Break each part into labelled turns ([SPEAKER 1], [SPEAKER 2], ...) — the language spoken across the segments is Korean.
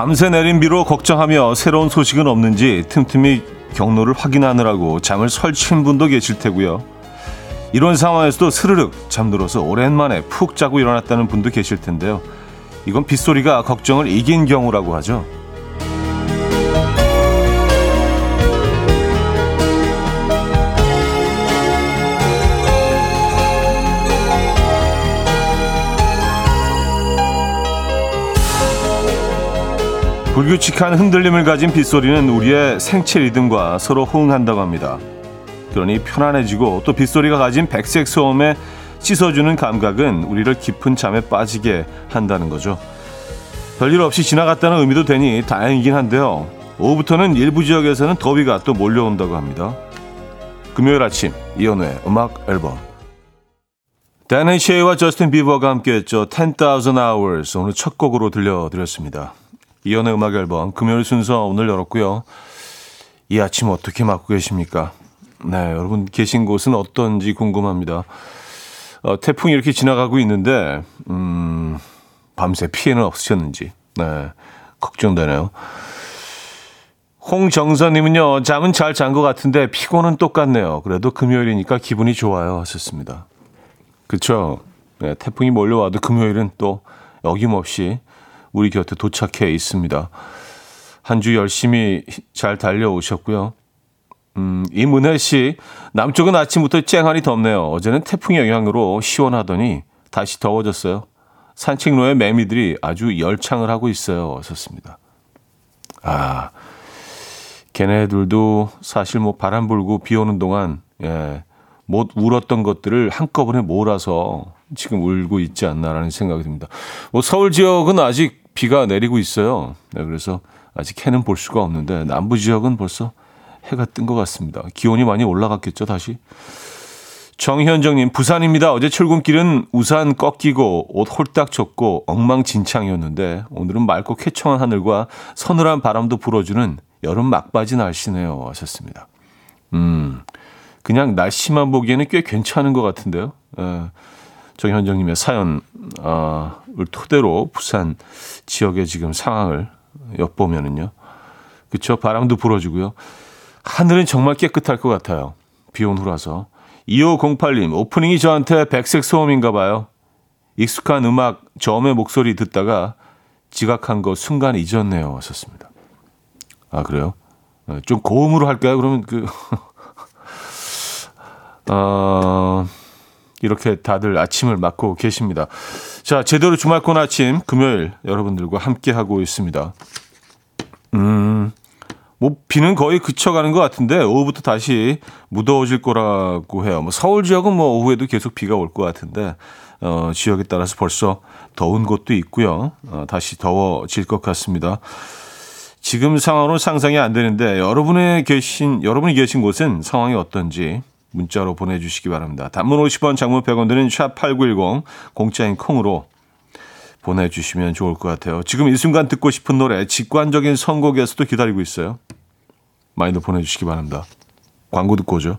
[SPEAKER 1] 밤새 내린 비로 걱정하며 새로운 소식은 없는지 틈틈이 경로를 확인하느라고 잠을 설친 분도 계실 테고요. 이런 상황에서도 스르륵 잠들어서 오랜만에 푹 자고 일어났다는 분도 계실 텐데요. 이건 빗소리가 걱정을 이긴 경우라고 하죠. 불규칙한 흔들림을 가진 빗소리는 우리의 생체 리듬과 서로 호응한다고 합니다. 그러니 편안해지고 또 빗소리가 가진 백색 소음에 씻어주는 감각은 우리를 깊은 잠에 빠지게 한다는 거죠. 별일 없이 지나갔다는 의미도 되니 다행이긴 한데요. 오후부터는 일부 지역에서는 더위가 또 몰려온다고 합니다. 금요일 아침 이연우의 음악 앨범 다니 쉐이와 저스틴 비버가 함께했죠. 10,000 Hours 오늘 첫 곡으로 들려드렸습니다. 이연의 음악 앨범 금요일 순서 오늘 열었고요. 이 아침 어떻게 맞고 계십니까? 네, 여러분 계신 곳은 어떤지 궁금합니다. 어, 태풍이 이렇게 지나가고 있는데 음, 밤새 피해는 없으셨는지 네, 걱정되네요. 홍정선님은요, 잠은 잘 잔 것 같은데 피곤은 똑같네요. 그래도 금요일이니까 기분이 좋아요. 하셨습니다. 그쵸. 네, 태풍이 몰려와도 금요일은 또 어김없이 우리 곁에 도착해 있습니다. 한 주 열심히 잘 달려오셨고요. 음, 이문혜 씨, 남쪽은 아침부터 쨍하니 덥네요. 어제는 태풍 영향으로 시원하더니 다시 더워졌어요. 산책로에 매미들이 아주 열창을 하고 있어요. 하셨습니다. 아, 걔네들도 사실 뭐 바람 불고 비 오는 동안, 예, 못 울었던 것들을 한꺼번에 몰아서 지금 울고 있지 않나라는 생각이 듭니다. 뭐 서울 지역은 아직 비가 내리고 있어요. 네, 그래서 아직 해는 볼 수가 없는데 남부 지역은 벌써 해가 뜬 것 같습니다. 기온이 많이 올라갔겠죠, 다시. 정현정님, 부산입니다. 어제 출근길은 우산 꺾이고 옷 홀딱 젖고 엉망진창이었는데 오늘은 맑고 쾌청한 하늘과 서늘한 바람도 불어주는 여름 막바지 날씨네요. 하셨습니다. 음, 그냥 날씨만 보기에는 꽤 괜찮은 것 같은데요. 예. 정현정님의 사연을 토대로 부산 지역의 지금 상황을 엿보면은요. 그쵸. 바람도 불어주고요. 하늘은 정말 깨끗할 것 같아요. 비온 후라서. 2508님, 오프닝이 저한테 백색 소음인가 봐요. 익숙한 음악, 저음의 목소리 듣다가 지각한 거 순간 잊었네요. 하셨습니다. 아, 그래요? 어, 좀 고음으로 할까요? 그러면 그, 어, 이렇게 다들 아침을 맞고 계십니다. 자, 제대로 주말권 아침 금요일 여러분들과 함께 하고 있습니다. 음, 뭐 비는 거의 그쳐가는 것 같은데 오후부터 다시 무더워질 거라고 해요. 뭐 서울 지역은 뭐 오후에도 계속 비가 올 것 같은데 어, 지역에 따라서 벌써 더운 곳도 있고요. 어, 다시 더워질 것 같습니다. 지금 상황으로 상상이 안 되는데 여러분의 계신 여러분이 계신 곳은 상황이 어떤지 문자로 보내주시기 바랍니다. 단문 50원, 장문 100원 드는 샵8910 공짜인 콩으로 보내주시면 좋을 것 같아요. 지금 이 순간 듣고 싶은 노래 직관적인 선곡에서도 기다리고 있어요. 많이들 보내주시기 바랍니다. 광고 듣고 오죠.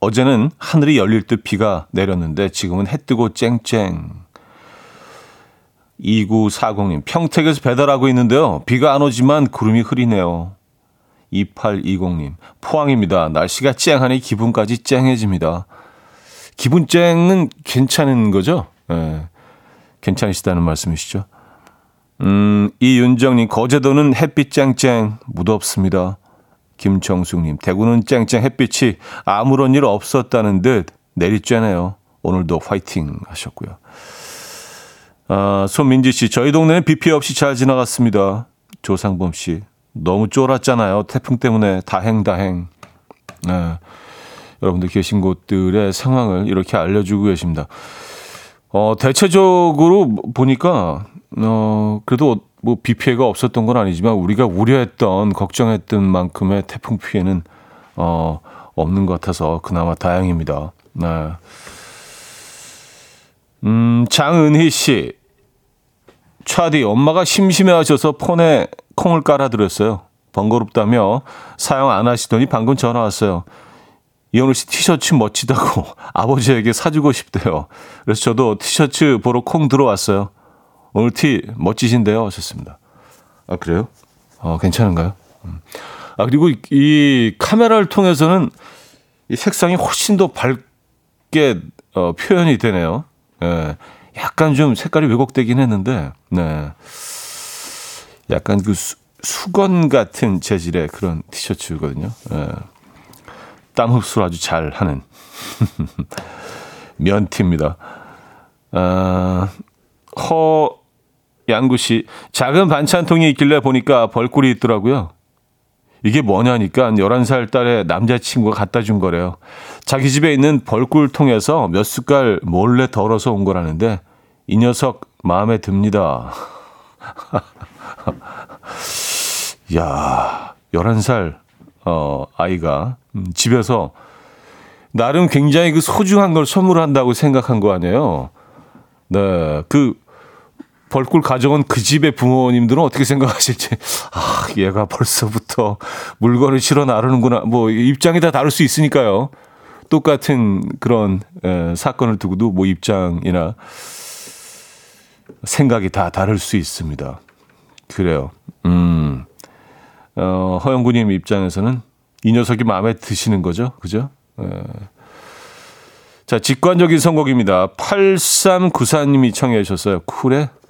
[SPEAKER 1] 어제는 하늘이 열릴 듯 비가 내렸는데 지금은 해 뜨고 쨍쨍. 2940님, 평택에서 배달하고 있는데요. 비가 안 오지만 구름이 흐리네요. 2820님, 포항입니다. 날씨가 쨍하니 기분까지 쨍해집니다. 기분 쨍은 괜찮은 거죠? 예. 네. 괜찮으시다는 말씀이시죠? 음, 이윤정님, 거제도는 햇빛 쨍쨍, 무덥습니다. 김정숙님, 대구는 쨍쨍 햇빛이 아무런 일 없었다는 듯 내리쬐네요. 오늘도 화이팅 하셨고요. 아, 손민지 씨, 저희 동네는 비 피해 없이 잘 지나갔습니다. 조상범 씨, 너무 쫄았잖아요. 태풍 때문에 다행 다행. 네. 여러분들 계신 곳들의 상황을 이렇게 알려주고 계십니다. 어, 대체적으로 보니까, 어, 그래도 뭐비 피해가 없었던 건 아니지만 우리가 우려했던, 걱정했던 만큼의 태풍 피해는, 어, 없는 것 같아서 그나마 다행입니다. 네. 음, 장은희 씨. 차디, 엄마가 심심해 하셔서 폰에 콩을 깔아 드렸어요. 번거롭다며 사용 안 하시더니 방금 전화 왔어요. 이현우 씨 티셔츠 멋지다고 아버지에게 사주고 싶대요. 그래서 저도 티셔츠 보러 콩 들어왔어요. 오늘 티 멋지신데요. 하셨습니다. 아, 그래요? 어, 괜찮은가요? 음. 아, 그리고 이 카메라를 통해서는 이 색상이 훨씬 더 밝게 어, 표현이 되네요. 예. 약간 좀 색깔이 왜곡되긴 했는데, 네. 약간 그 수, 수건 같은 재질의 그런 티셔츠거든요. 예. 땀 흡수를 아주 잘 하는 면티입니다. 아, 허 양구 씨 작은 반찬통이 있길래 보니까 벌꿀이 있더라고요. 이게 뭐냐니까 11살 딸의 남자친구가 갖다 준 거래요. 자기 집에 있는 벌꿀통에서 몇 숟갈 몰래 덜어서 온 거라는데 이 녀석 마음에 듭니다. 야, 11살 어, 아이가 음, 집에서 나름 굉장히 그 소중한 걸 선물한다고 생각한 거 아니에요. 네. 그 벌꿀 가져온 그 집의 부모님들은 어떻게 생각하실지. 아, 얘가 벌써부터 물건을 실어 나르는구나. 뭐 입장이 다 다를 수 있으니까요. 똑같은 그런 에, 사건을 두고도 뭐 입장이나 생각이 다 다를 수 있습니다. 그래요. 음. 어, 허영구님 입장에서는 이 녀석이 마음에 드시는 거죠. 그죠? 에. 자, 직관적인 선곡입니다. 8394님이 청해 주셨어요. 쿨의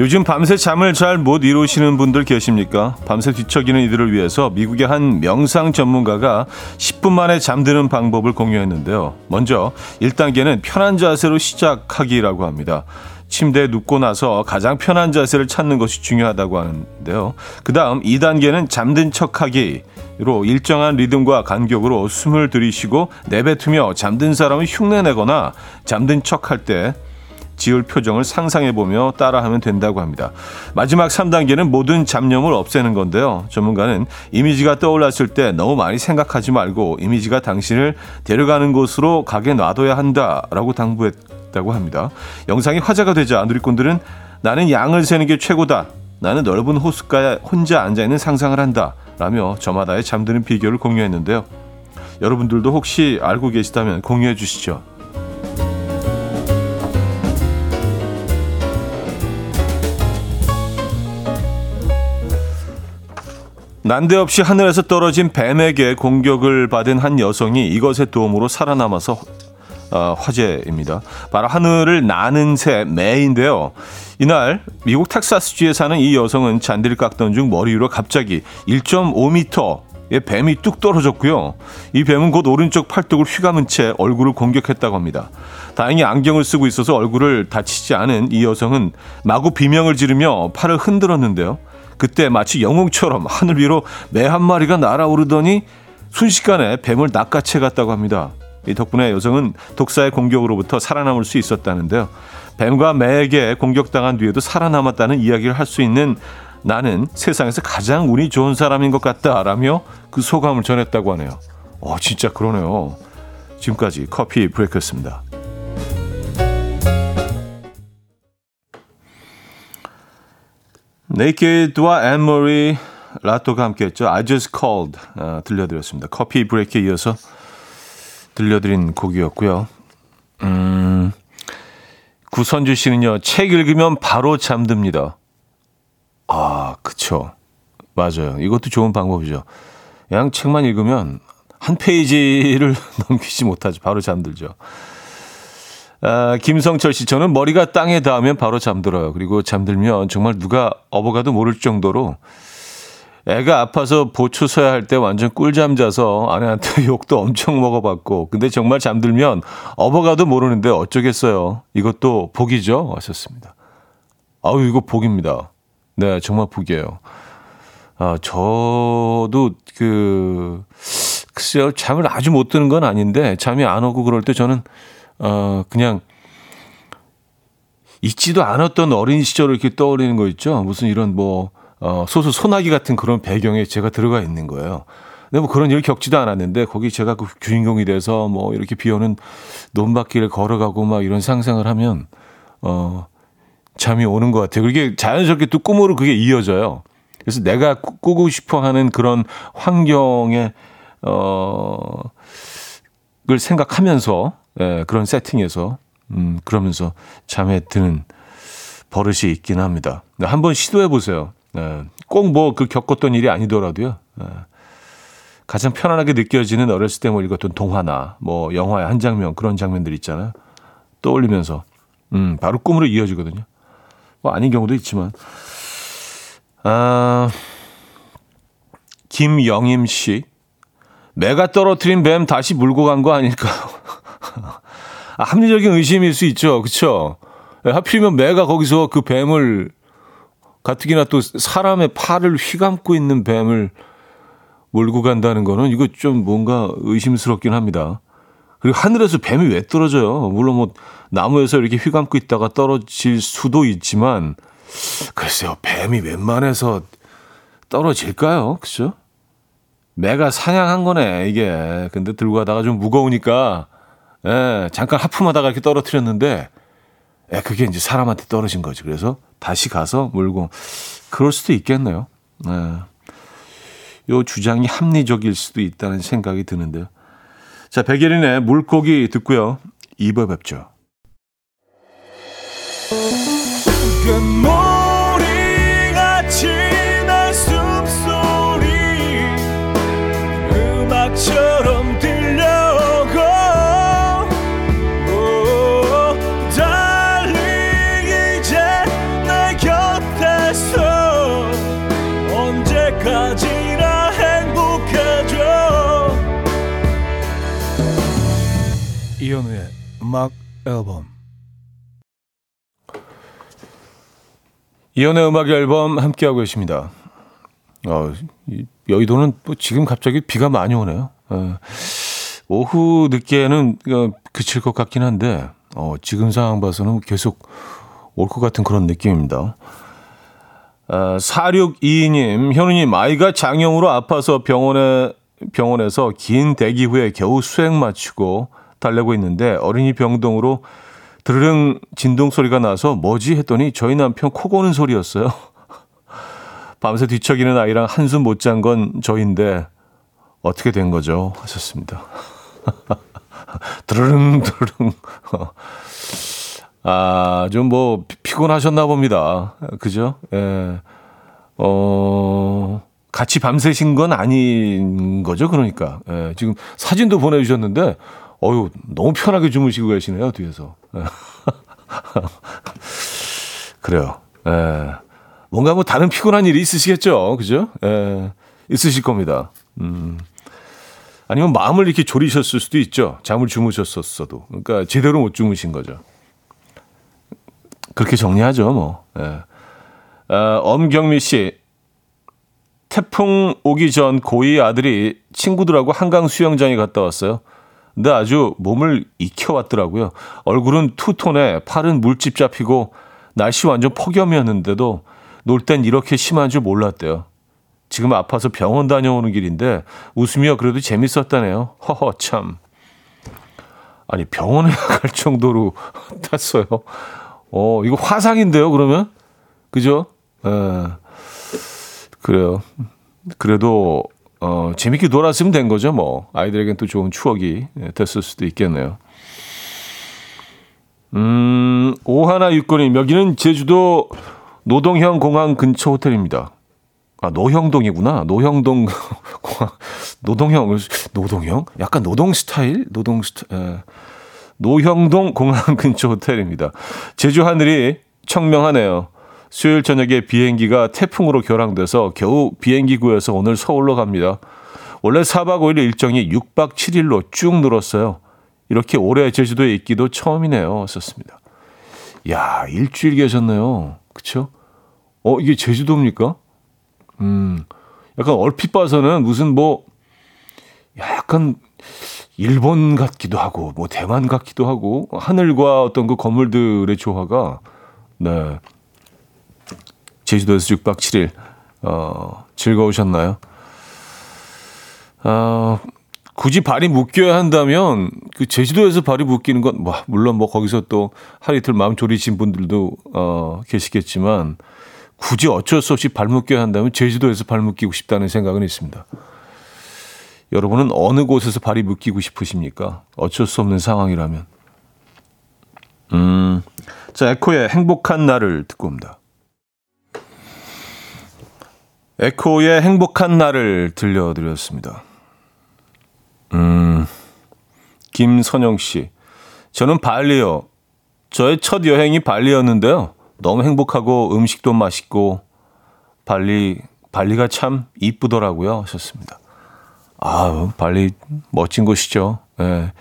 [SPEAKER 1] 요즘 밤새 잠을 잘 못 이루시는 분들 계십니까? 밤새 뒤척이는 이들을 위해서 미국의 한 명상 전문가가 10분 만에 잠드는 방법을 공유했는데요. 먼저 1단계는 편한 자세로 시작하기라고 합니다. 침대에 눕고 나서 가장 편한 자세를 찾는 것이 중요하다고 하는데요. 그 다음 2단계는 잠든 척하기로 일정한 리듬과 간격으로 숨을 들이쉬고 내뱉으며 잠든 사람을 흉내내거나 잠든 척할 때 지을 표정을 상상해보며 따라하면 된다고 합니다. 마지막 3단계는 모든 잡념을 없애는 건데요. 전문가는 이미지가 떠올랐을 때 너무 많이 생각하지 말고 이미지가 당신을 데려가는 곳으로 가게 놔둬야 한다라고 당부했 있다고 합니다. 영상이 화제가 되자 누리꾼들은 나는 양을 세는 게 최고다. 나는 넓은 호숫가에 혼자 앉아있는 상상을 한다. 라며 저마다의 잠드는 비결을 공유했는데요. 여러분들도 혹시 알고 계시다면 공유해 주시죠. 난데없이 하늘에서 떨어진 뱀에게 공격을 받은 한 여성이 이것의 도움으로 살아남아서 어, 화제입니다. 바로 하늘을 나는 새 매인데요. 이날 미국 텍사스주에 사는 이 여성은 잔디를 깎던 중 머리 위로 갑자기 1.5m 의 뱀이 뚝 떨어졌고요. 이 뱀은 곧 오른쪽 팔뚝을 휘감은 채 얼굴을 공격했다고 합니다. 다행히 안경을 쓰고 있어서 얼굴을 다치지 않은 이 여성은 마구 비명을 지르며 팔을 흔들었는데요. 그때 마치 영웅처럼 하늘 위로 매 한 마리가 날아오르더니 순식간에 뱀을 낚아채 갔다고 합니다. 이 덕분에 여성은 독사의 공격으로부터 살아남을 수 있었다는데요. 뱀과 매에게 공격당한 뒤에도 살아남았다는 이야기를 할 수 있는 나는 세상에서 가장 운이 좋은 사람인 것 같다라며 그 소감을 전했다고 하네요. 어, 진짜 그러네요. 지금까지 커피 브레이크였습니다. 네이키드와 앤 마리, 라토가 함께했죠. I just called 어, 들려드렸습니다. 커피 브레이크에 이어서 들려드린 곡이었고요. 음, 구선주 씨는요, 책 읽으면 바로 잠듭니다. 아, 그쵸. 맞아요. 이것도 좋은 방법이죠. 그냥 책만 읽으면 한 페이지를 넘기지 못하죠. 바로 잠들죠. 아, 김성철 씨, 저는 머리가 땅에 닿으면 바로 잠들어요. 그리고 잠들면 정말 누가 업어가도 모를 정도로 애가 아파서 보초 서야 할 때 완전 꿀잠 자서 아내한테 욕도 엄청 먹어봤고, 근데 정말 잠들면 업어가도 모르는데 어쩌겠어요. 이것도 복이죠? 하셨습니다. 아우, 이거 복입니다. 네, 정말 복이에요. 아, 저도 그, 글쎄요, 잠을 아주 못 드는 건 아닌데, 잠이 안 오고 그럴 때 저는 어, 그냥 잊지도 않았던 어린 시절을 이렇게 떠올리는 거 있죠. 무슨 이런 뭐, 어, 소설 소나기 같은 그런 배경에 제가 들어가 있는 거예요. 근데 뭐 그런 일을 겪지도 않았는데 거기 제가 그 주인공이 돼서 뭐 이렇게 비 오는 논밭길을 걸어가고 막 이런 상상을 하면, 어, 잠이 오는 것 같아요. 그게 자연스럽게 또 꿈으로 그게 이어져요. 그래서 내가 꾸고 싶어 하는 그런 환경에, 어, 을 생각하면서 예, 그런 세팅에서 음, 그러면서 잠에 드는 버릇이 있긴 합니다. 네, 한번 시도해 보세요. 예, 꼭뭐 그 겪었던 일이 아니더라도요. 예, 가장 편안하게 느껴지는 어렸을 때 뭐 읽었던 동화나 뭐 영화의 한 장면 그런 장면들 있잖아요. 떠올리면서 음, 바로 꿈으로 이어지거든요. 뭐 아닌 경우도 있지만 아, 김영임 씨 매가 떨어뜨린 뱀 다시 물고 간 거 아닐까요? 아, 합리적인 의심일 수 있죠. 그쵸? 예, 하필이면 매가 거기서 그 뱀을 가뜩이나 또 사람의 팔을 휘감고 있는 뱀을 몰고 간다는 거는 이거 좀 뭔가 의심스럽긴 합니다. 그리고 하늘에서 뱀이 왜 떨어져요? 물론 뭐 나무에서 이렇게 휘감고 있다가 떨어질 수도 있지만 글쎄요, 뱀이 웬만해서 떨어질까요? 그죠? 매가 사냥한 거네, 이게. 근데 들고 가다가 좀 무거우니까, 예, 잠깐 하품하다가 이렇게 떨어뜨렸는데, 예, 그게 이제 사람한테 떨어진 거지. 그래서 다시 가서 물고, 그럴 수도 있겠네요. 예. 요 주장이 합리적일 수도 있다는 생각이 드는데요. 자, 백예린의 물고기 듣고요. 2부 뵙죠. 음악 앨범 이현우의 음악 앨범 함께하고 계십니다. 어, 여의도는 뭐 지금 갑자기 비가 많이 오네요. 어, 오후 늦게는 어, 그칠 것 같긴 한데 어, 지금 상황 봐서는 계속 올 것 같은 그런 느낌입니다. 아, 4622님, 현우님, 아이가 장염으로 아파서 병원에, 병원에서 긴 대기 후에 겨우 수행 마치고 달래고 있는데 어린이 병동으로 드르릉 진동 소리가 나서 뭐지 했더니 저희 남편 코 고는 소리였어요. 밤새 뒤척이는 아이랑 한숨 못 잔 건 저인데 어떻게 된 거죠? 하셨습니다. 드르릉 드르릉. 아, 좀 뭐 피곤하셨나 봅니다. 그죠? 예. 어, 같이 밤새신 건 아닌 거죠, 그러니까. 예, 지금 사진도 보내 주셨는데, 어유 너무 편하게 주무시고 계시네요 뒤에서. 그래요. 예. 뭔가 뭐 다른 피곤한 일이 있으시겠죠, 그죠? 예. 있으실 겁니다. 음. 아니면 마음을 이렇게 졸이셨을 수도 있죠. 잠을 주무셨었어도. 그러니까 제대로 못 주무신 거죠. 그렇게 정리하죠, 뭐. 예. 아, 엄경미 씨. 태풍 오기 전 고2 아들이 친구들하고 한강 수영장에 갔다 왔어요. 근데 아주 몸을 익혀왔더라고요. 얼굴은 투톤에 팔은 물집 잡히고 날씨 완전 폭염이었는데도 놀 땐 이렇게 심한 줄 몰랐대요. 지금 아파서 병원 다녀오는 길인데 웃으며 그래도 재밌었다네요. 허허 참. 아니 병원에 갈 정도로 탔어요. 어 이거 화상인데요 그러면 그죠? 에, 그래요. 그래도 어, 재밌게 놀았으면 된 거죠, 뭐. 아이들에겐 또 좋은 추억이 예, 됐을 수도 있겠네요. 음, 오하나 육군님, 여기는 제주도 노동형 공항 근처 호텔입니다. 아, 노형동이구나. 노형동 공항. 노동형, 노동형? 약간 노동 스타일? 노동 스타일. 에. 노형동 공항 근처 호텔입니다. 제주 하늘이 청명하네요. 수요일 저녁에 비행기가 태풍으로 결항돼서 겨우 비행기 구해서 오늘 서울로 갑니다. 원래 4박 5일 일정이 6박 7일로 쭉 늘었어요. 이렇게 오래 제주도에 있기도 처음이네요. 썼습니다. 야, 일주일 계셨네요. 그쵸? 어, 이게 제주도입니까? 음, 약간 얼핏 봐서는 무슨 뭐, 약간 일본 같기도 하고, 뭐 대만 같기도 하고, 하늘과 어떤 그 건물들의 조화가, 네. 제주도에서 6박 7일, 어, 즐거우셨나요? 어, 굳이 발이 묶여야 한다면 그 제주도에서 발이 묶이는 건 뭐 물론 뭐 거기서 또 하루 이틀 마음 졸이신 분들도 어 계시겠지만 굳이 어쩔 수 없이 발 묶여야 한다면 제주도에서 발 묶이고 싶다는 생각은 있습니다. 여러분은 어느 곳에서 발이 묶이고 싶으십니까? 어쩔 수 없는 상황이라면. 음. 자, 에코의 행복한 날을 듣고 옵니다. 에코의 행복한 날을 들려드렸습니다. 음, 김선영 씨. 저는 발리요. 저의 첫 여행이 발리였는데요. 너무 행복하고 음식도 맛있고 발리 발리가 참 이쁘더라고요. 하셨습니다. 아, 발리 멋진 곳이죠. 예. 네.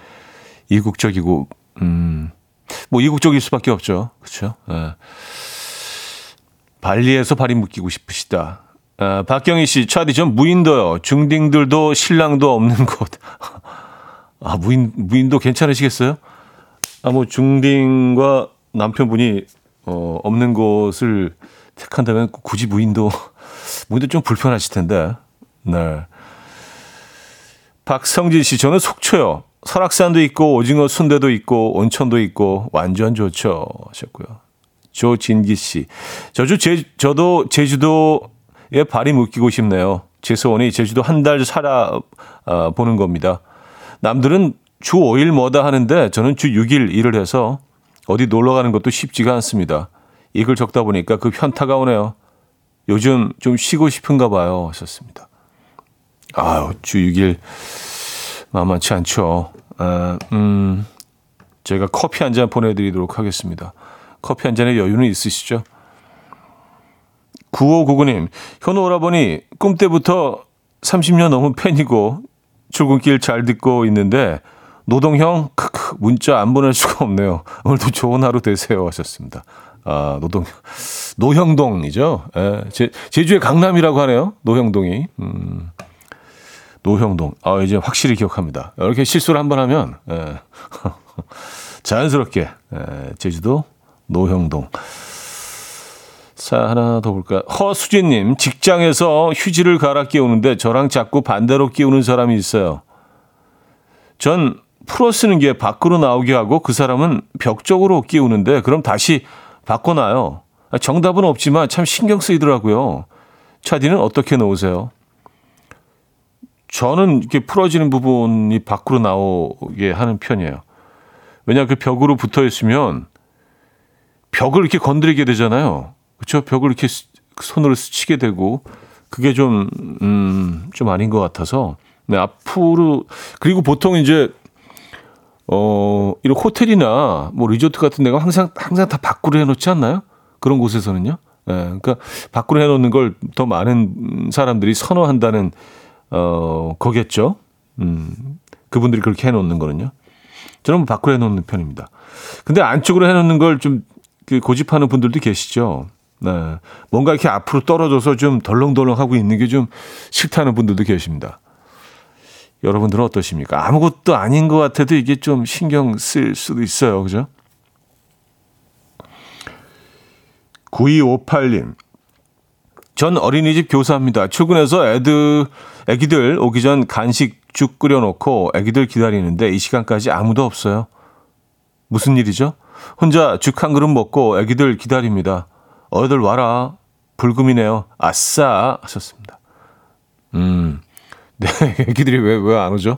[SPEAKER 1] 이국적이고 음. 뭐 이국적일 수밖에 없죠. 그렇죠? 예. 발리에서 발이 묶이고 싶으시다. 아, 박경희 씨, 차디 전 무인도요. 중딩들도 신랑도 없는 곳. 아, 무인, 무인도 괜찮으시겠어요? 아, 뭐, 중딩과 남편분이, 어, 없는 곳을 택한다면 굳이 무인도, 무인도 좀 불편하실 텐데. 네. 박성진 씨, 저는 속초요. 설악산도 있고, 오징어 순대도 있고, 온천도 있고, 완전 좋죠. 하셨고요. 조진기 씨. 저도, 제, 저도 제주도 예, 발이 묶이고 싶네요. 제 소원이 제주도 한 달 살아 어, 보는 겁니다. 남들은 주 5일 뭐다 하는데 저는 주 6일 일을 해서 어디 놀러 가는 것도 쉽지가 않습니다. 이걸 적다 보니까 그 현타가 오네요. 요즘 좀 쉬고 싶은가 봐요. 하셨습니다. 아유, 주 6일 만만치 않죠. 아, 음, 제가 커피 한 잔 보내드리도록 하겠습니다. 커피 한 잔의 여유는 있으시죠? 9599님, 현우 오라버니 꿈 때부터 30년 넘은 팬이고 출근길 잘 듣고 있는데 노동형 크크 문자 안 보낼 수가 없네요. 오늘도 좋은 하루 되세요 하셨습니다. 아, 노동 노형동이죠. 예, 제, 제주의 강남이라고 하네요. 노형동이. 음. 노형동. 아, 이제 확실히 기억합니다. 이렇게 실수를 한번 하면 예. 자연스럽게 예, 제주도 노형동. 자, 하나 더 볼까요? 허수진님, 직장에서 휴지를 갈아 끼우는데 저랑 자꾸 반대로 끼우는 사람이 있어요. 전 풀어 쓰는 게 밖으로 나오게 하고 그 사람은 벽 쪽으로 끼우는데 그럼 다시 바꿔놔요. 정답은 없지만 참 신경 쓰이더라고요. 차디는 어떻게 놓으세요? 저는 이렇게 풀어지는 부분이 밖으로 나오게 하는 편이에요. 왜냐 그 벽으로 붙어 있으면 벽을 이렇게 건드리게 되잖아요. 그렇죠? 벽을 이렇게 손으로 스치게 되고 그게 좀, 음, 좀 아닌 것 같아서. 네, 앞으로, 그리고 보통 이제, 어, 이런 호텔이나 뭐 리조트 같은 데가 항상, 항상 다 밖으로 해놓지 않나요? 그런 곳에서는요. 예, 네, 그러니까 밖으로 해놓는 걸 더 많은 사람들이 선호한다는, 어, 거겠죠. 음, 그분들이 그렇게 해놓는 거는요. 저는 뭐 밖으로 해놓는 편입니다. 근데 안쪽으로 해놓는 걸좀그 고집하는 분들도 계시죠. 네. 뭔가 이렇게 앞으로 떨어져서 좀 덜렁덜렁 하고 있는 게 좀 싫다는 분들도 계십니다. 여러분들은 어떠십니까? 아무것도 아닌 것 같아도 이게 좀 신경 쓸 수도 있어요. 그죠? 9258님. 전 어린이집 교사입니다. 출근해서 애들, 애기들 오기 전 간식 죽 끓여놓고 애기들 기다리는데 이 시간까지 아무도 없어요. 무슨 일이죠? 혼자 죽 한 그릇 먹고 애기들 기다립니다. 어들 와라. 불금이네요. 아싸. 하셨습니다. 음. 네. 애기들이 왜, 왜 안 오죠?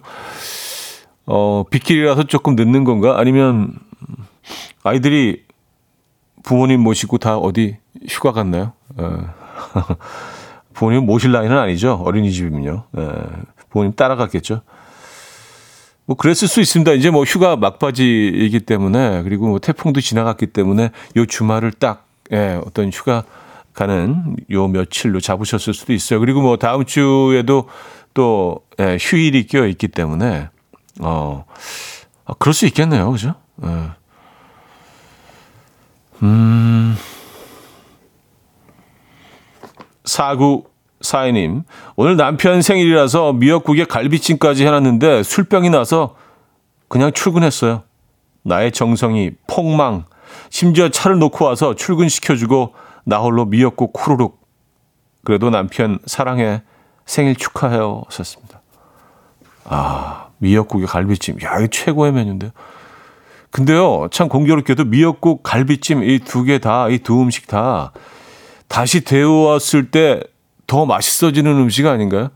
[SPEAKER 1] 어, 빗길이라서 조금 늦는 건가? 아니면, 아이들이 부모님 모시고 다 어디 휴가 갔나요? 어. 부모님 모실 나이는 아니죠. 어린이집이면요. 예. 부모님 따라갔겠죠. 뭐 그랬을 수 있습니다. 이제 뭐 휴가 막바지이기 때문에 그리고 뭐 태풍도 지나갔기 때문에 요 주말을 딱 예, 어떤 휴가 가는 요 며칠로 잡으셨을 수도 있어요. 그리고 뭐 다음 주에도 또 예, 휴일이 껴 있기 때문에 어 아, 그럴 수 있겠네요, 그죠? 예. 음. 사구 사이님 오늘 남편 생일이라서 미역국에 갈비찜까지 해놨는데 술병이 나서 그냥 출근했어요. 나의 정성이 폭망. 심지어 차를 놓고 와서 출근시켜주고 나 홀로 미역국 쿠르륵. 그래도 남편 사랑해. 생일 축하해요. 하셨습니다. 아, 미역국에 갈비찜. 야, 이거 최고의 메뉴인데요. 근데요, 참 공교롭게도 미역국, 갈비찜 이 두 개 다, 이 두 음식 다 다시 데워왔을 때 더 맛있어지는 음식 아닌가요?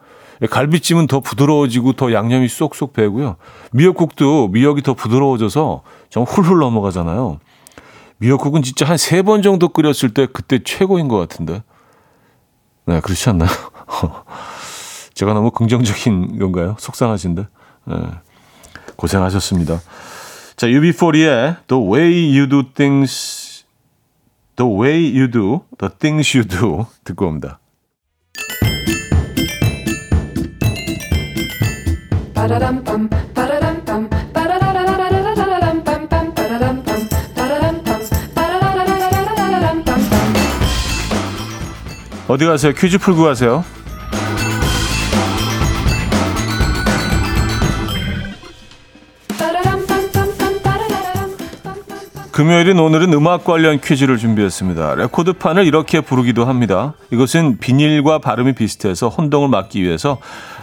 [SPEAKER 1] 갈비찜은 더 부드러워지고 더 양념이 쏙쏙 배고요. 미역국도 미역이 더 부드러워져서 좀 훌훌 넘어가잖아요. 미역국은 진짜 한 세 번 정도 끓였을 때 그때 최고인 것 같은데. 네, 그렇지 않나요? 제가 너무 긍정적인 건가요? 속상하신데. 네, 고생하셨습니다. 자, UB40의 The Way You Do Things, The Way You Do, The Things You Do 듣고 옵니다. 어디 가세요? 퀴즈 풀고 가세요. 금요일인 오늘은 음악 관련 퀴즈를 준비했습니다. 레코드판을 이렇게 부르기도 합니다. 이것은 비닐과 발음이 비슷해서 혼동을 막기 위해서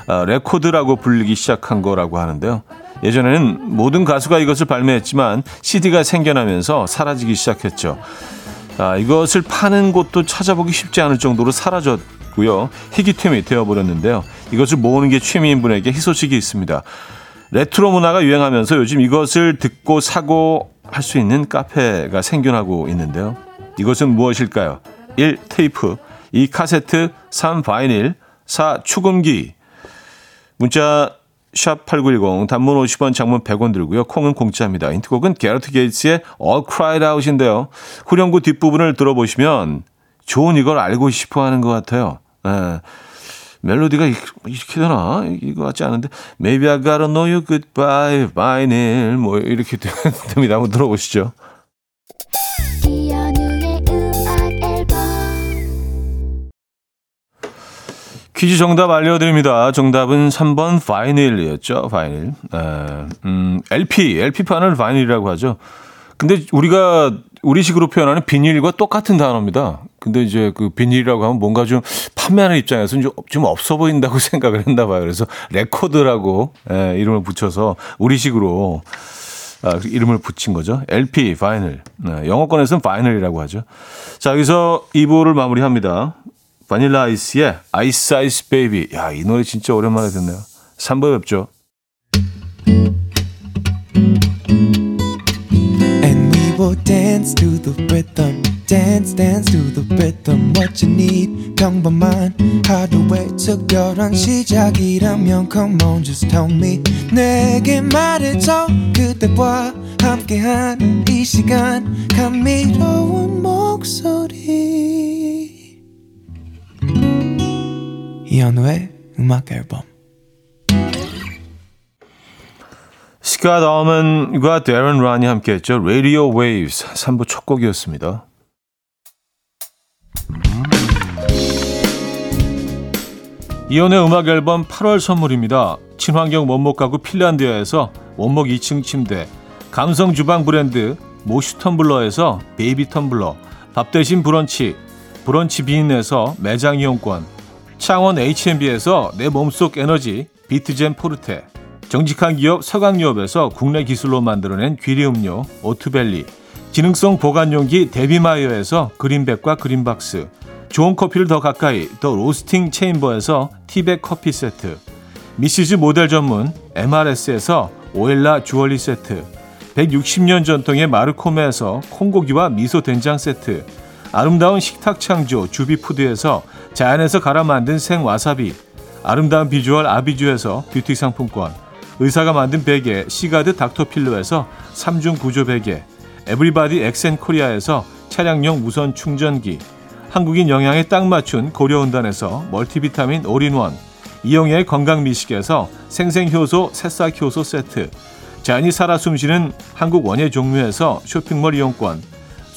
[SPEAKER 1] 아, 레코드라고 불리기 시작한 거라고 하는데요. 예전에는 모든 가수가 이것을 발매했지만 CD가 생겨나면서 사라지기 시작했죠. 아, 이것을 파는 곳도 찾아보기 쉽지 않을 정도로 사라졌고요. 희귀템이 되어버렸는데요. 이것을 모으는 게 취미인 분에게 희소식이 있습니다. 레트로 문화가 유행하면서 요즘 이것을 듣고 사고 할 수 있는 카페가 생겨나고 있는데요. 이것은 무엇일까요? 1. 테이프 2. 카세트 3. vinyl 4. 축음기 문자 샵 8910 단문 50원 장문 100원 들고요. 콩은 공짜입니다. 힌트곡은 개러스 게이츠의 All Cried Out인데요. 후렴구 뒷부분을 들어보시면 좋은 이걸 알고 싶어 하는 것 같아요. 예. 멜로디가 이렇게 되나? 이거 같지 않은데. Maybe I gotta know you goodbye, by nil. 뭐, 이렇게 됩니다. 한번 들어보시죠. 퀴즈 정답 알려드립니다. 정답은 3번 vinyl이었죠. vinyl. 에, 음, LP, LP판을 vinyl이라고 하죠. 근데 우리가 우리식으로 표현하는 비닐과 똑같은 단어입니다. 근데 이제 그 비닐이라고 하면 뭔가 좀 판매하는 입장에서는 좀, 좀 없어 보인다고 생각을 했나 봐요. 그래서 레코드라고 예, 이름을 붙여서 우리식으로 아, 그 이름을 붙인 거죠. LP, vinyl. 네, 영어권에서는 vinyl이라고 하죠. 자, 여기서 2부를 마무리합니다. 바닐라 아이스의 Ice Ice Baby. 야, 이 노래 진짜 오랜만에 듣네요. 3부에 뵙죠. dance to the rhythm. Dance, dance to the rhythm. What you need, come by mine. 하루의 특별한 시작이라면 come on, just tell me. 내게 말해줘 그대와 함께한 이 시간 감미로운 목소리. 이현우의 음악 앨범. 스캇 어먼과 데런 란이 함께했죠. Radio Waves 3부 첫 곡이었습니다. 이현우의 음악 앨범 8월 선물입니다. 친환경 원목 가구 핀란디아에서 원목 2층 침대, 감성 주방 브랜드 모슈 텀블러에서 베이비 텀블러, 밥 대신 브런치, 브런치 빈에서 매장 이용권, 창원 H&B에서 내 몸속 에너지 비트젠 포르테, 정직한 기업 서강유업에서 국내 기술로 만들어낸 귀리 음료 오트밸리 기능성 보관용기 데비마이어에서 그린백과 그린박스 좋은 커피를 더 가까이 더 로스팅 챔버에서 티백 커피 세트 미시즈 모델 전문 MRS에서 오엘라 주얼리 세트 160년 전통의 마르코메에서 콩고기와 미소 된장 세트, 아름다운 식탁 창조 주비푸드에서 자연에서 갈아 만든 생와사비, 아름다운 비주얼 아비주에서 뷰티 상품권, 의사가 만든 베개 시가드 닥터필로에서 3중 구조 베개, 에브리바디 엑센코리아에서 차량용 무선 충전기, 한국인 영양에 딱 맞춘 고려은단에서 멀티비타민 올인원, 이영애의 건강미식에서 생생효소 새싹효소 세트, 자연이 살아 숨쉬는 한국 원예 종묘에서 쇼핑몰 이용권,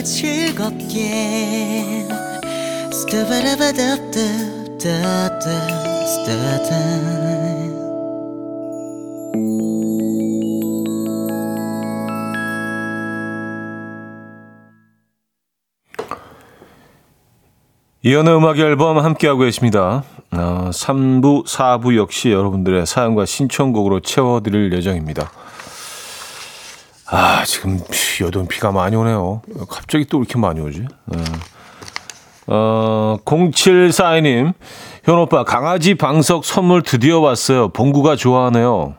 [SPEAKER 2] 들어봐요 즐겁게
[SPEAKER 1] 이연의 음악 앨범 함께하고 계십니다. 어, 3부, 4부 역시 여러분들의 사연과 신청곡으로 채워드릴 예정입니다. 아, 지금 여든 비가 많이 오네요. 갑자기 또 이렇게 많이 오지? 네. 어, 0742님, 현 오빠, 강아지 방석 선물 드디어 왔어요. 봉구가 좋아하네요.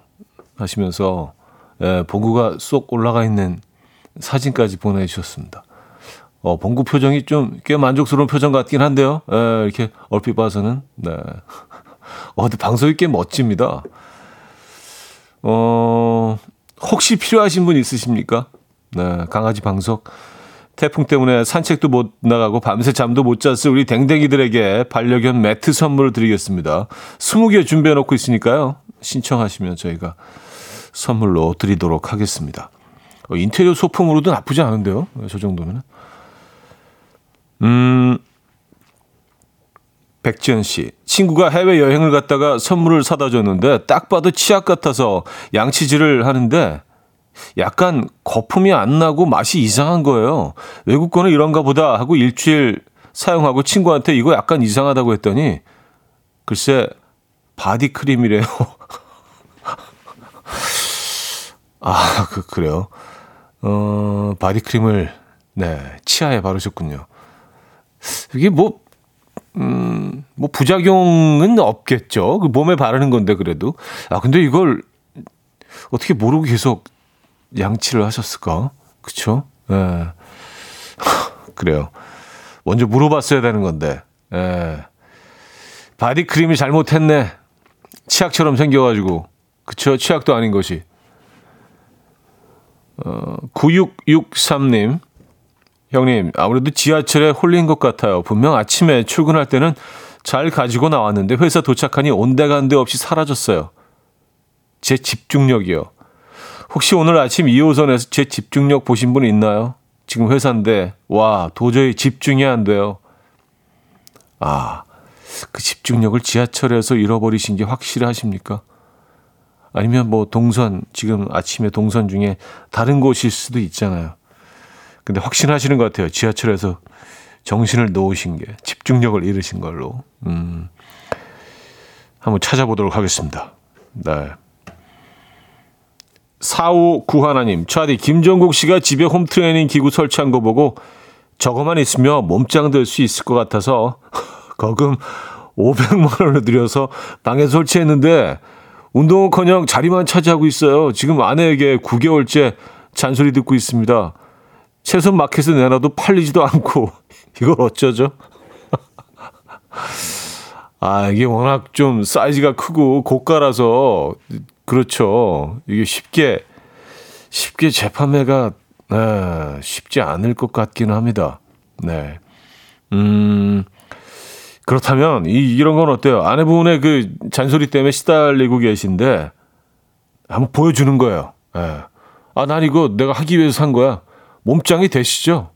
[SPEAKER 1] 하시면서, 예, 봉구가 쏙 올라가 있는 사진까지 보내주셨습니다. 어, 봉구 표정이 좀 꽤 만족스러운 표정 같긴 한데요. 예, 이렇게 얼핏 봐서는. 네. 어, 근데 방석이 꽤 멋집니다. 어, 혹시 필요하신 분 있으십니까? 네, 강아지 방석. 태풍 때문에 산책도 못 나가고 밤새 잠도 못 잤을 우리 댕댕이들에게 반려견 매트 선물을 드리겠습니다. 20개 준비해 놓고 있으니까요. 신청하시면 저희가 선물로 드리도록 하겠습니다. 어, 인테리어 소품으로도 나쁘지 않은데요. 저 정도면. 음, 백지연 씨. 친구가 해외 여행을 갔다가 선물을 사다 줬는데 딱 봐도 치약 같아서 양치질을 하는데 약간 거품이 안 나고 맛이 이상한 거예요. 외국 거는 이런가 보다 하고 일주일 사용하고 친구한테 이거 약간 이상하다고 했더니 글쎄 바디 크림이래요. 아, 그, 그래요. 어, 바디 크림을, 네, 치아에 바르셨군요. 이게 뭐, 음, 뭐 부작용은 없겠죠. 그 몸에 바르는 건데 그래도. 아 근데 이걸 어떻게 모르고 계속 양치를 하셨을까? 그쵸? 예. 네. 그래요. 먼저 물어봤어야 되는 건데. 예. 바디 크림이 잘못했네. 치약처럼 생겨가지고. 그쵸? 치약도 아닌 것이. 어, 9663님. 형님, 아무래도 지하철에 홀린 것 같아요. 분명 아침에 출근할 때는 잘 가지고 나왔는데 회사 도착하니 온데간데 없이 사라졌어요. 제 집중력이요. 혹시 오늘 아침 2호선에서 제 집중력 보신 분 있나요? 지금 회사인데, 와, 도저히 집중이 안 돼요. 아, 그 집중력을 지하철에서 잃어버리신 게 확실하십니까? 아니면 뭐 동선, 지금 아침에 동선 중에 다른 곳일 수도 있잖아요. 근데 확신하시는 것 같아요. 지하철에서 정신을 놓으신 게 집중력을 잃으신 걸로. 음. 한번 찾아보도록 하겠습니다. 네. 4591 하나님, 차디 김정국 씨가 집에 홈트레이닝 기구 설치한 거 보고 저거만 있으면 몸짱 될 수 있을 것 같아서 거금 500만 원을 들여서 방에 설치했는데 운동은커녕 자리만 차지하고 있어요. 지금 아내에게 9개월째 잔소리 듣고 있습니다. 채소 마켓에 내놔도 팔리지도 않고 이걸 어쩌죠? 아, 이게 워낙 좀 사이즈가 크고 고가라서 그렇죠. 이게 쉽게 쉽게 재판매가 네, 쉽지 않을 것 같기는 합니다. 네. 음. 그렇다면 이 이런 건 어때요? 아내분의 그 잔소리 때문에 시달리고 계신데 한번 보여주는 거예요. 네. 아, 난 이거 내가 하기 위해서 산 거야. 몸짱이 되시죠?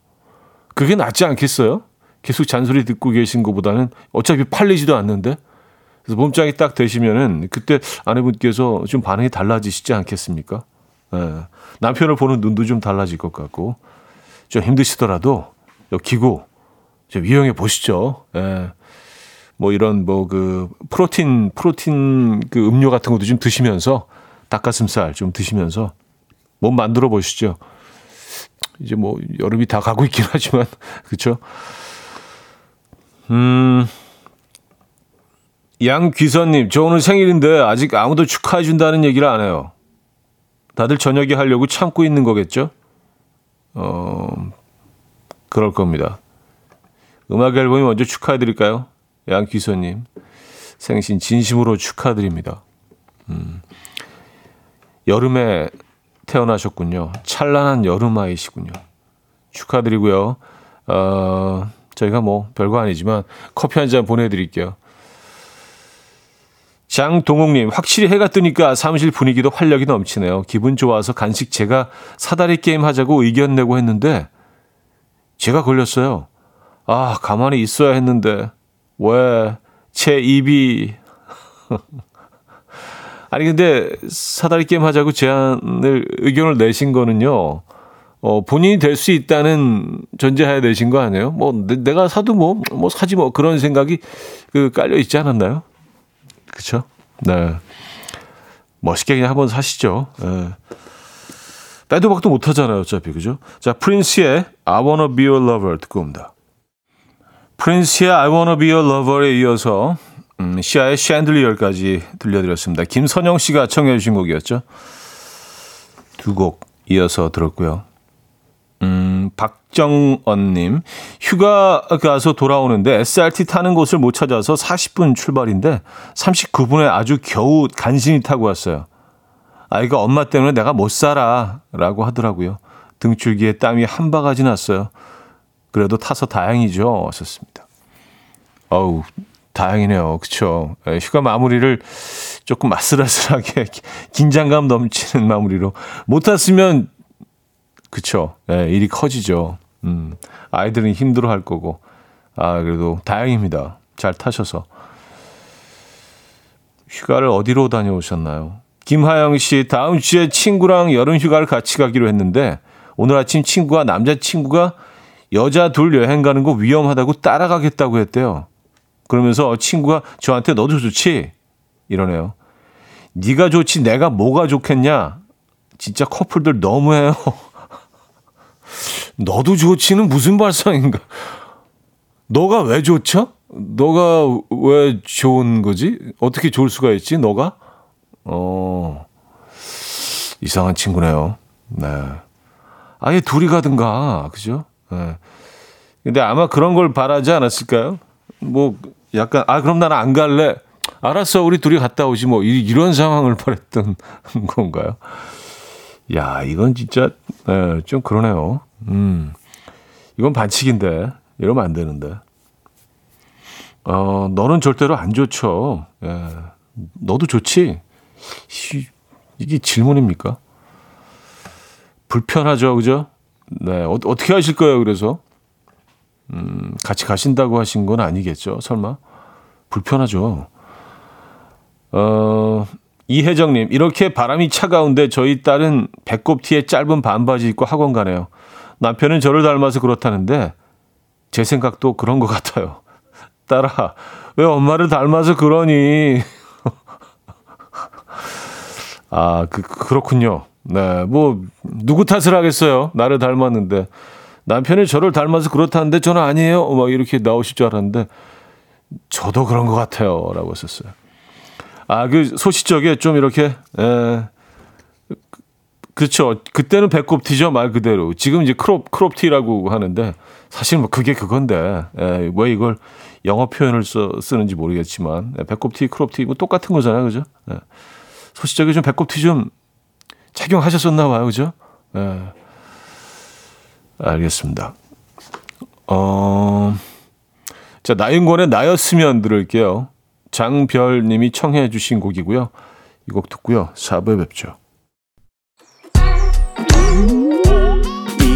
[SPEAKER 1] 그게 낫지 않겠어요? 계속 잔소리 듣고 계신 것보다는 어차피 팔리지도 않는데 그래서 몸짱이 딱 되시면은 그때 아내분께서 좀 반응이 달라지시지 않겠습니까? 예. 남편을 보는 눈도 좀 달라질 것 같고 좀 힘드시더라도 기구 좀 이용해 보시죠. 예. 뭐 이런 뭐 그 프로틴 프로틴 그 음료 같은 것도 좀 드시면서 닭가슴살 좀 드시면서 몸 만들어 보시죠. 이제 뭐 여름이 다 가고 있긴 하지만 그렇죠. 음. 양귀선님, 저 오늘 생일인데 아직 아무도 축하해 준다는 얘기를 안 해요. 다들 저녁에 하려고 참고 있는 거겠죠? 어, 그럴 겁니다. 음악 앨범이 먼저 축하해 드릴까요? 양귀선님, 생신 진심으로 축하드립니다. 음, 여름에 태어나셨군요. 찬란한 여름아이시군요. 축하드리고요. 어, 저희가 뭐 별거 아니지만 커피 한 잔 보내드릴게요. 장동욱님, 확실히 해가 뜨니까 사무실 분위기도 활력이 넘치네요. 기분 좋아서 간식 제가 사다리 게임 하자고 의견 내고 했는데, 제가 걸렸어요. 아, 가만히 있어야 했는데, 왜, 제 입이. 아니, 근데 사다리 게임 하자고 제안을, 의견을 내신 거는요, 어, 본인이 될 수 있다는 전제하에 내신 거 아니에요? 뭐, 내, 가 사도 뭐, 뭐 사지 뭐, 그런 생각이 그 깔려 있지 않았나요? 그쵸? 네. 멋있게 그냥 한번 사시죠. 네. 빼도 박도 못 하잖아요, 어차피. 그죠? 자, 프린스의 I wanna be your lover 듣고 옵니다. 프린스의 I wanna be your lover에 이어서 음, 시아의 샌들리얼까지 들려드렸습니다. 김선영 씨가 청해 주신 곡이었죠. 두 곡 이어서 들었고요. 음, 박정언님, 휴가 가서 돌아오는데 SRT 타는 곳을 못 찾아서 40분 출발인데 39분에 아주 겨우 간신히 타고 왔어요. 아이가 엄마 때문에 내가 못 살아 라고 하더라고요. 등줄기에 땀이 한 바가지 났어요. 그래도 타서 다행이죠. 하셨습니다. 어우, 다행이네요. 그쵸. 예, 휴가 마무리를 조금 아슬아슬하게 긴장감 넘치는 마무리로 못 탔으면 그쵸. 예, 일이 커지죠. 음, 아이들은 힘들어 할 거고. 아, 그래도 다행입니다. 잘 타셔서. 휴가를 어디로 다녀오셨나요? 김하영 씨, 다음 주에 친구랑 여름 휴가를 같이 가기로 했는데, 오늘 아침 친구가 남자친구가 여자 둘 여행 가는 거 위험하다고 따라가겠다고 했대요. 그러면서 친구가 저한테 너도 좋지? 이러네요. 네가 좋지 내가 뭐가 좋겠냐? 진짜 커플들 너무해요. 너도 좋지는 무슨 발상인가? 너가 왜 좋죠? 너가 왜 좋은 거지? 어떻게 좋을 수가 있지? 너가? 어, 이상한 친구네요. 네. 아예 둘이 가든가, 그죠? 네. 근데 아마 그런 걸 바라지 않았을까요? 뭐, 약간, 아, 그럼 나는 안 갈래. 알았어, 우리 둘이 갔다 오지, 뭐, 이런 상황을 바랬던 건가요? 야, 이건 진짜, 네, 좀 그러네요. 음, 이건 반칙인데, 이러면 안 되는데. 어, 너는 절대로 안 좋죠. 예. 너도 좋지? 이게 질문입니까? 불편하죠, 그죠? 네, 어, 어떻게 하실 거예요, 그래서? 음, 같이 가신다고 하신 건 아니겠죠, 설마? 불편하죠. 어, 이혜정님, 이렇게 바람이 차가운데 저희 딸은 배꼽 티에 짧은 반바지 입고 학원 가네요. 남편은 저를 닮아서 그렇다는데 제 생각도 그런 것 같아요. 딸아, 왜 엄마를 닮아서 그러니? 아, 그, 그렇군요. 네, 뭐, 누구 탓을 하겠어요? 나를 닮았는데. 남편이 저를 닮아서 그렇다는데 저는 아니에요. 막 이렇게 나오실 줄 알았는데, 저도 그런 것 같아요. 라고 했었어요. 아, 그 소시적에 좀 이렇게, 에, 그렇죠. 그때는 배꼽 티죠 말 그대로. 지금 이제 crop crop 티라고 하는데 사실 뭐 그게 그건데 에, 왜 이걸 영어 표현을 써, 쓰는지 모르겠지만 에, 배꼽 티, crop 티 뭐 똑같은 거잖아요, 그죠? 에. 소시적에 좀 배꼽 티 좀 착용하셨었나 봐요, 그죠? 에. 알겠습니다. 어, 자 나윤권의 나였으면 들을게요. 장별님이 청해 주신 곡이고요. 이 곡 듣고요. 4부에 뵙죠.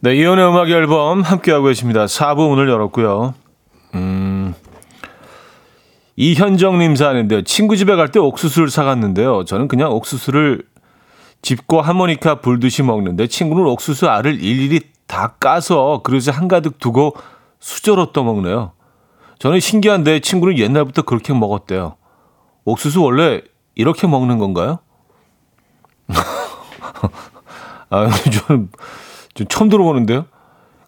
[SPEAKER 1] 네, 이혼의 음악 앨범 함께하고 계십니다. 4부 문을 열었고요. 음, 이현정님 사는데요. 친구 집에 갈 때 옥수수를 사갔는데요. 저는 그냥 옥수수를 집고 하모니카 불듯이 먹는데 친구는 옥수수 알을 일일이 다 까서 그릇에 한가득 두고 수저로 떠먹네요. 저는 신기한데 친구는 옛날부터 그렇게 먹었대요. 옥수수 원래 이렇게 먹는 건가요? 아, 저는 좀 처음 들어보는데요.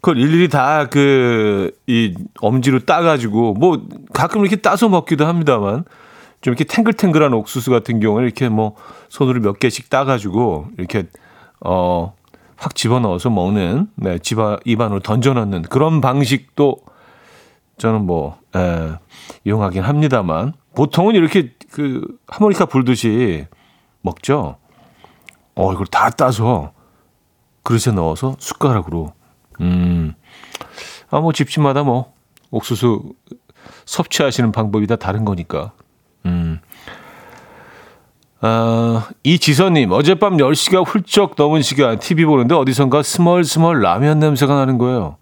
[SPEAKER 1] 그걸 일일이 다 그 이 엄지로 따가지고 뭐 가끔 이렇게 따서 먹기도 합니다만 좀 이렇게 탱글탱글한 옥수수 같은 경우는 이렇게 뭐 손으로 몇 개씩 따가지고 이렇게 어 확 집어넣어서 먹는 네 집안 입안으로 던져넣는 그런 방식도 저는 뭐 에, 이용하긴 합니다만 보통은 이렇게 그 하모니카 불듯이 먹죠. 어 이걸 다 따서 그릇에 넣어서 숟가락으로. 음. 아, 뭐 집집마다 뭐 옥수수 섭취하시는 방법이 다 다른 거니까. 음. 아, 이지선님, 어젯밤 10시가 훌쩍 넘은 시간 TV 보는데 어디선가 스멀스멀 라면 냄새가 나는 거예요.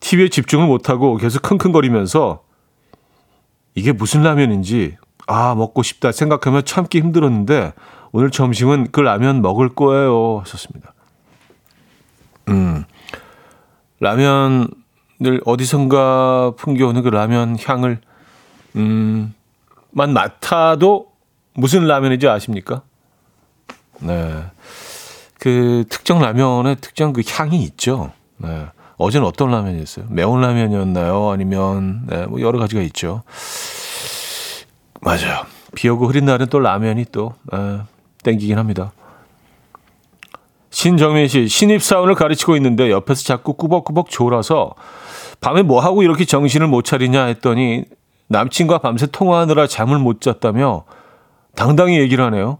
[SPEAKER 1] TV에 집중을 못하고 계속 킁킁거리면서 이게 무슨 라면인지, 아, 먹고 싶다 생각하며 참기 힘들었는데 오늘 점심은 그 라면 먹을 거예요. 하셨습니다. 음, 라면을 어디선가 풍겨오는 그 라면 향을, 음, 만 맡아도 무슨 라면인지 아십니까? 네. 그 특정 라면에 특정 그 향이 있죠. 네. 어제는 어떤 라면이었어요? 매운 라면이었나요? 아니면, 네, 뭐 여러 가지가 있죠. 맞아요. 비 오고 흐린 날은 또 라면이 또, 네, 땡기긴 합니다. 신정민 씨, 신입사원을 가르치고 있는데 옆에서 자꾸 꾸벅꾸벅 졸아서 밤에 뭐 하고 이렇게 정신을 못 차리냐 했더니 남친과 밤새 통화하느라 잠을 못 잤다며 당당히 얘기를 하네요.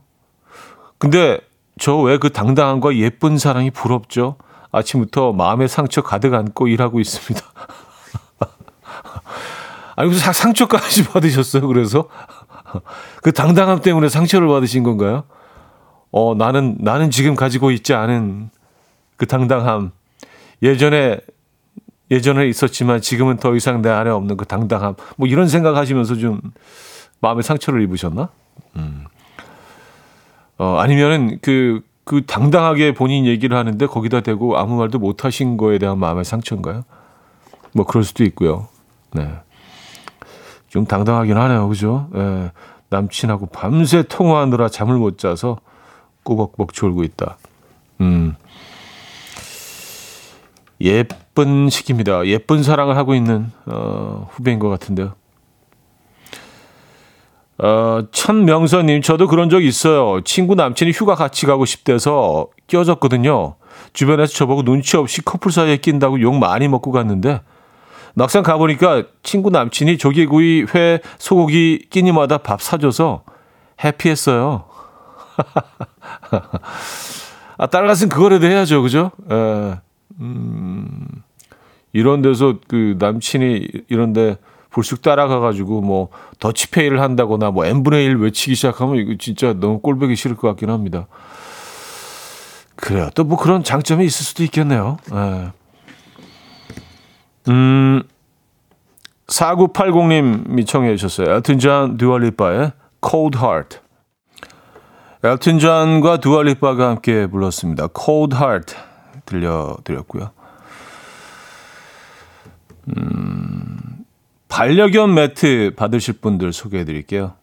[SPEAKER 1] 근데 저 왜 그 당당함과 예쁜 사랑이 부럽죠? 아침부터 마음의 상처 가득 안고 일하고 있습니다. 아니, 무슨 상처까지 받으셨어요, 그래서? 그 당당함 때문에 상처를 받으신 건가요? 어, 나는, 나는 지금 가지고 있지 않은 그 당당함. 예전에, 예전에 있었지만 지금은 더 이상 내 안에 없는 그 당당함. 뭐 이런 생각 하시면서 좀 마음의 상처를 입으셨나? 음. 어, 아니면은 그, 그 당당하게 본인 얘기를 하는데 거기다 대고 아무 말도 못 하신 거에 대한 마음의 상처인가요? 뭐 그럴 수도 있고요. 네. 좀 당당하긴 하네요. 그죠? 예. 남친하고 밤새 통화하느라 잠을 못 자서 꾸벅꾸벅 졸고 있다. 음. 예쁜 시기입니다. 예쁜 사랑을 하고 있는 어, 후배인 것 같은데요. 어, 천명선님, 저도 그런 적 있어요. 친구 남친이 휴가 같이 가고 싶대서 껴졌거든요. 주변에서 저보고 눈치 없이 커플 사이에 낀다고 욕 많이 먹고 갔는데, 막상 가보니까 친구 남친이 조개구이, 회, 소고기 끼니마다 밥 사줘서 해피했어요. 아, 딸 같은 그거라도 해야죠. 그죠? 에, 음, 이런 데서 그 남친이 이런 데 불쑥 따라가가지고 뭐 더치페이를 한다거나 뭐 n분의 1 외치기 시작하면 이거 진짜 너무 꼴보기 싫을 것 같긴 합니다. 그래요. 또 뭐 그런 장점이 있을 수도 있겠네요. 에. 음, 4980님이 청해 주셨어요. 엘튼 존 두아 리파의 Cold Heart. 엘튼 존과 두아 리파가 함께 불렀습니다. Cold Heart 들려드렸고요. 음, 반려견 매트 받으실 분들 소개해 드릴게요.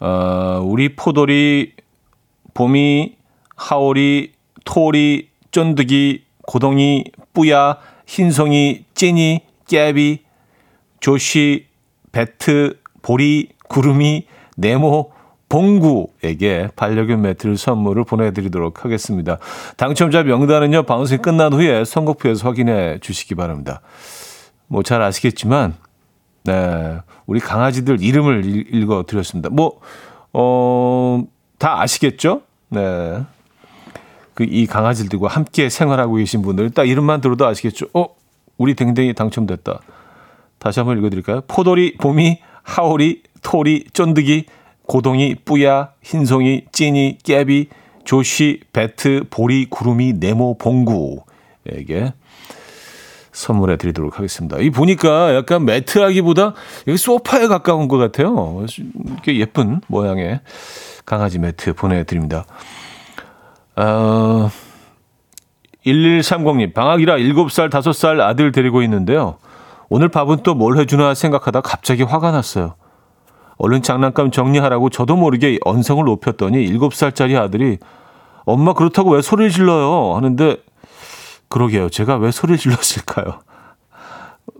[SPEAKER 1] 어, 우리 포돌이, 봄이, 하오리, 토리, 쫀득이, 고동이, 뿌야, 흰송이, 찐이, 깨비, 조시, 베트, 보리, 구름이, 네모, 봉구에게 반려견 매트를 선물을 보내드리도록 하겠습니다. 당첨자 명단은요, 방송이 끝난 후에 선곡표에서 확인해 주시기 바랍니다. 뭐 잘 아시겠지만, 네, 우리 강아지들 이름을 읽어 드렸습니다. 뭐, 어, 다 아시겠죠? 네. 그 이 강아지들과 함께 생활하고 계신 분들 딱 이름만 들어도 아시겠죠? 어, 우리 댕댕이 당첨됐다. 다시 한번 읽어드릴까요? 포도리, 봄이, 하오리, 토리, 쫀득이, 고동이, 뿌야, 흰송이, 찐이, 깨비, 조시, 배트, 보리, 구름이, 네모, 봉구에게 선물해 드리도록 하겠습니다. 이 보니까 약간 매트하기보다 여기 소파에 가까운 것 같아요. 이렇게 예쁜 모양의 강아지 매트 보내드립니다. 어, 1130님, 방학이라 7살, 5살 아들 데리고 있는데요. 오늘 밥은 또 뭘 해주나 생각하다 갑자기 화가 났어요. 얼른 장난감 정리하라고 저도 모르게 언성을 높였더니 7살짜리 아들이 엄마 그렇다고 왜 소리를 질러요? 하는데 그러게요. 제가 왜 소리를 질렀을까요?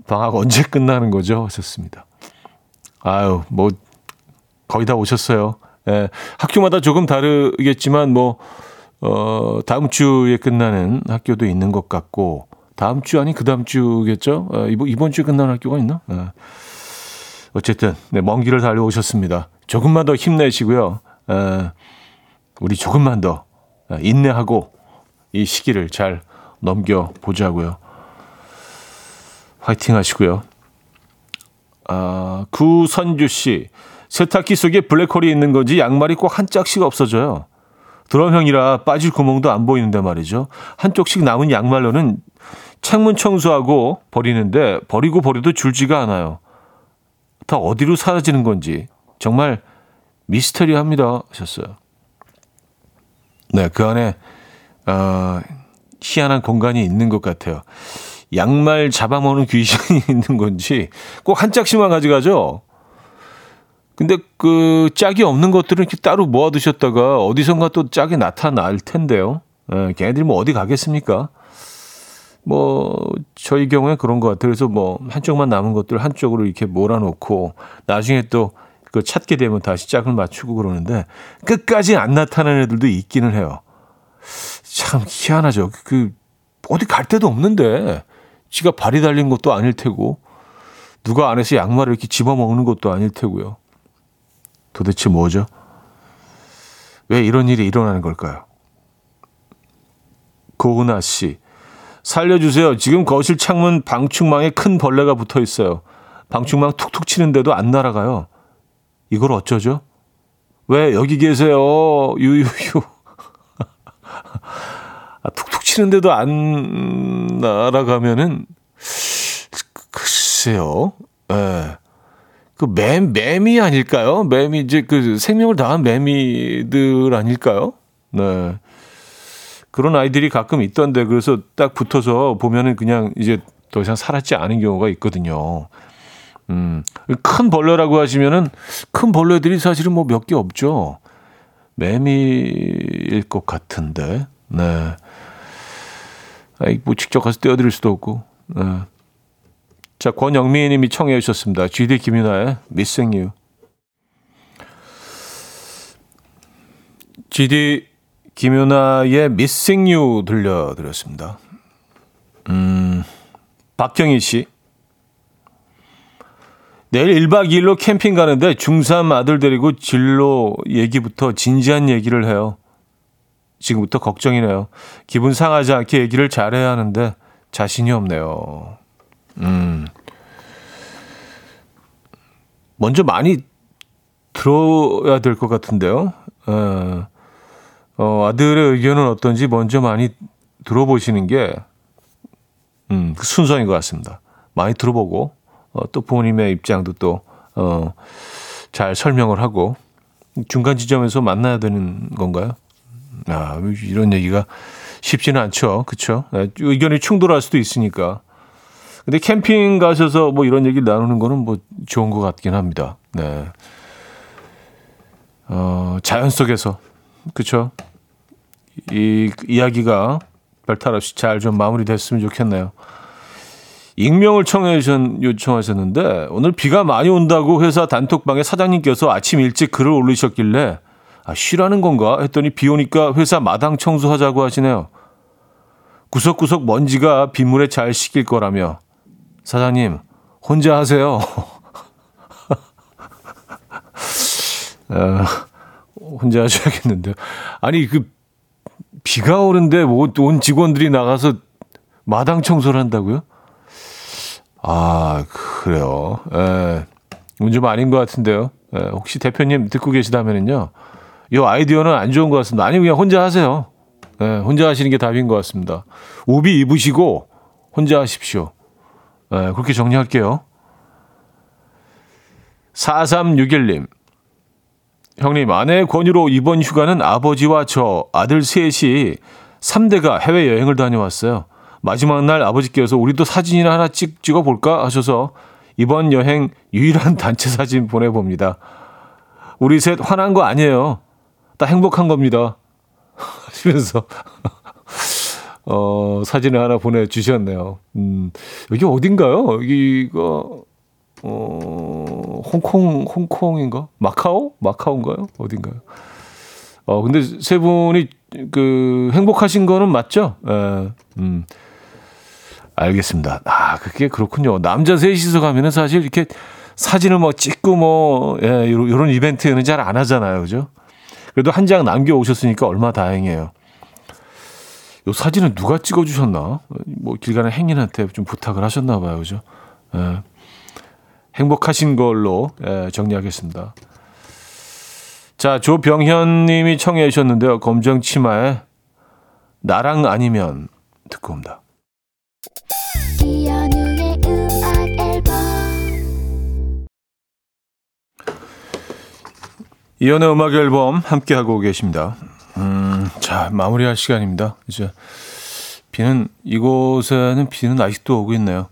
[SPEAKER 1] 방학 언제 끝나는 거죠? 하셨습니다. 아유, 뭐, 거의 다 오셨어요. 예, 학교마다 조금 다르겠지만, 뭐, 어, 다음 주에 끝나는 학교도 있는 것 같고, 다음 주 아니, 그 다음 주겠죠? 어, 이번, 이번 주에 끝나는 학교가 있나? 예. 어쨌든, 네, 먼 길을 달려오셨습니다. 조금만 더 힘내시고요. 에, 우리 조금만 더 인내하고 이 시기를 잘 넘겨보자고요. 화이팅 하시고요. 아, 구선주 씨. 세탁기 속에 블랙홀이 있는 건지 양말이 꼭 한 짝씩 없어져요. 드럼형이라 빠질 구멍도 안 보이는데 말이죠. 한쪽씩 남은 양말로는 창문 청소하고 버리는데 버리고 버려도 줄지가 않아요. 다 어디로 사라지는 건지 정말 미스터리합니다 하셨어요. 네, 그 안에 어, 희한한 공간이 있는 것 같아요. 양말 잡아먹는 귀신이 있는 건지 꼭 한 짝씩만 가져가죠. 근데 그 짝이 없는 것들은 이렇게 따로 모아두셨다가 어디선가 또 짝이 나타날 텐데요. 예, 걔네들이 뭐 어디 가겠습니까? 뭐 저희 경우에 그런 것 같아요. 그래서 뭐 한쪽만 남은 것들 한쪽으로 이렇게 몰아놓고 나중에 또 그 찾게 되면 다시 짝을 맞추고 그러는데 끝까지 안 나타나는 애들도 있기는 해요. 참 희한하죠. 그 어디 갈 데도 없는데 지가 발이 달린 것도 아닐 테고 누가 안에서 양말을 이렇게 집어먹는 것도 아닐 테고요. 도대체 뭐죠? 왜 이런 일이 일어나는 걸까요? 고은아 씨. 살려주세요. 지금 거실 창문 방충망에 큰 벌레가 붙어 있어요. 방충망 툭툭 치는데도 안 날아가요. 이걸 어쩌죠? 왜 여기 계세요? 유유유. 아, 툭툭 치는데도 안 날아가면은 글쎄요. 예. 네. 그 뱀, 매미 아닐까요? 매미, 이제 그 생명을 다한 매미들 아닐까요? 네. 그런 아이들이 가끔 있던데, 그래서 딱 붙어서 보면은 그냥 이제 더 이상 살았지 않은 경우가 있거든요. 음, 큰 벌레라고 하시면은 큰 벌레들이 사실은 뭐 몇 개 없죠. 매미일 것 같은데, 네. 아이, 뭐 직접 가서 떼어드릴 수도 없고, 네. 자, 권영미 님이 청해 주셨습니다. GD 김윤아의 Missing You. GD 김윤아의 Missing You 들려드렸습니다. 음, 박경희 씨. 내일 1박 2일로 캠핑 가는데 중3 아들 데리고 진로 얘기부터 진지한 얘기를 해요. 지금부터 걱정이네요. 기분 상하지 않게 얘기를 잘해야 하는데 자신이 없네요. 음. 먼저 많이 들어야 될 것 같은데요. 어, 어, 아들의 의견은 어떤지 먼저 많이 들어보시는 게, 음, 그 순서인 것 같습니다. 많이 들어보고, 어, 또 부모님의 입장도 또, 어, 잘 설명을 하고, 중간 지점에서 만나야 되는 건가요? 아, 이런 얘기가 쉽지는 않죠. 네, 의견이 충돌할 수도 있으니까. 근데 캠핑 가셔서 뭐 이런 얘기 나누는 거는 뭐 좋은 것 같긴 합니다. 네. 어, 자연 속에서. 그쵸? 이 이야기가 별탈 없이 잘 좀 마무리됐으면 좋겠네요. 익명을 청해 주신 요청하셨는데 오늘 비가 많이 온다고 회사 단톡방에 사장님께서 아침 일찍 글을 올리셨길래 아, 쉬라는 건가 했더니 비 오니까 회사 마당 청소하자고 하시네요. 구석구석 먼지가 빗물에 잘 식힐 거라며 사장님 혼자 하세요. 어, 혼자 하셔야겠는데요. 아니, 그, 비가 오는데 뭐온 직원들이 나가서 마당 청소를 한다고요? 아, 그래요. 예. 이건 좀 아닌 것 같은데요. 예, 혹시 대표님 듣고 계시다면은요. 이 아이디어는 안 좋은 것 같습니다. 아니, 그냥 혼자 하세요. 예, 혼자 하시는 게 답인 것 같습니다. 우비 입으시고 혼자 하십시오. 예, 그렇게 정리할게요. 4361님. 형님, 아내의 권유로 이번 휴가는 아버지와 저 아들 셋이 3대가 해외여행을 다녀왔어요. 마지막 날 아버지께서 우리도 사진이나 하나 찍, 찍어 볼까 하셔서 이번 여행 유일한 단체 사진 보내봅니다. 우리 셋 화난 거 아니에요. 다 행복한 겁니다. 하시면서 어, 사진을 하나 보내주셨네요. 음, 여기 어딘가요? 여기가 어, 홍콩, 홍콩인가? 마카오? 마카오인가요? 어딘가요? 어, 근데 세 분이 그 행복하신 거는 맞죠? 예, 음. 알겠습니다. 아, 그게 그렇군요. 남자 셋이서 가면은 사실 이렇게 사진을 뭐 찍고 뭐, 예, 요런, 이벤트는 잘 안 하잖아요. 그죠? 그래도 한 장 남겨 오셨으니까 얼마 다행이에요. 요 사진은 누가 찍어주셨나? 뭐 길 가는 행인한테 좀 부탁을 하셨나 봐요. 그죠? 예. 행복하신 걸로 예, 정리하겠습니다. 자, 조병현 님이 청해 주셨는데요. 검정 치마에 나랑 아니면 듣고 옵니다. 이연의 음악 앨범 함께 하고 계십니다. 음, 자, 마무리할 시간입니다. 이제 비는, 이곳에는 비는 아직도 오고 있네요.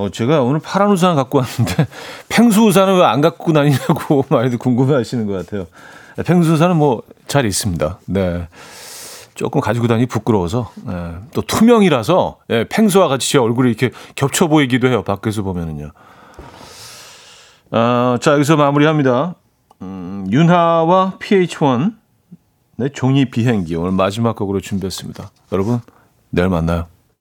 [SPEAKER 1] 어, 제가 오늘 파란 우산 갖고 왔는데, 펭수 우산은 왜 안 갖고 다니냐고 많이들 궁금해 하시는 것 같아요. 펭수 우산은 뭐 잘 있습니다. 네. 조금 가지고 다니기 부끄러워서, 네. 또 투명이라서, 예, 펭수와 같이 제 얼굴이 이렇게 겹쳐 보이기도 해요. 밖에서 보면은요. 어, 자, 여기서 마무리합니다. 음, 윤하와 PH1 네, 종이 비행기 오늘 마지막 곡으로 준비했습니다. 여러분 내일 만나요.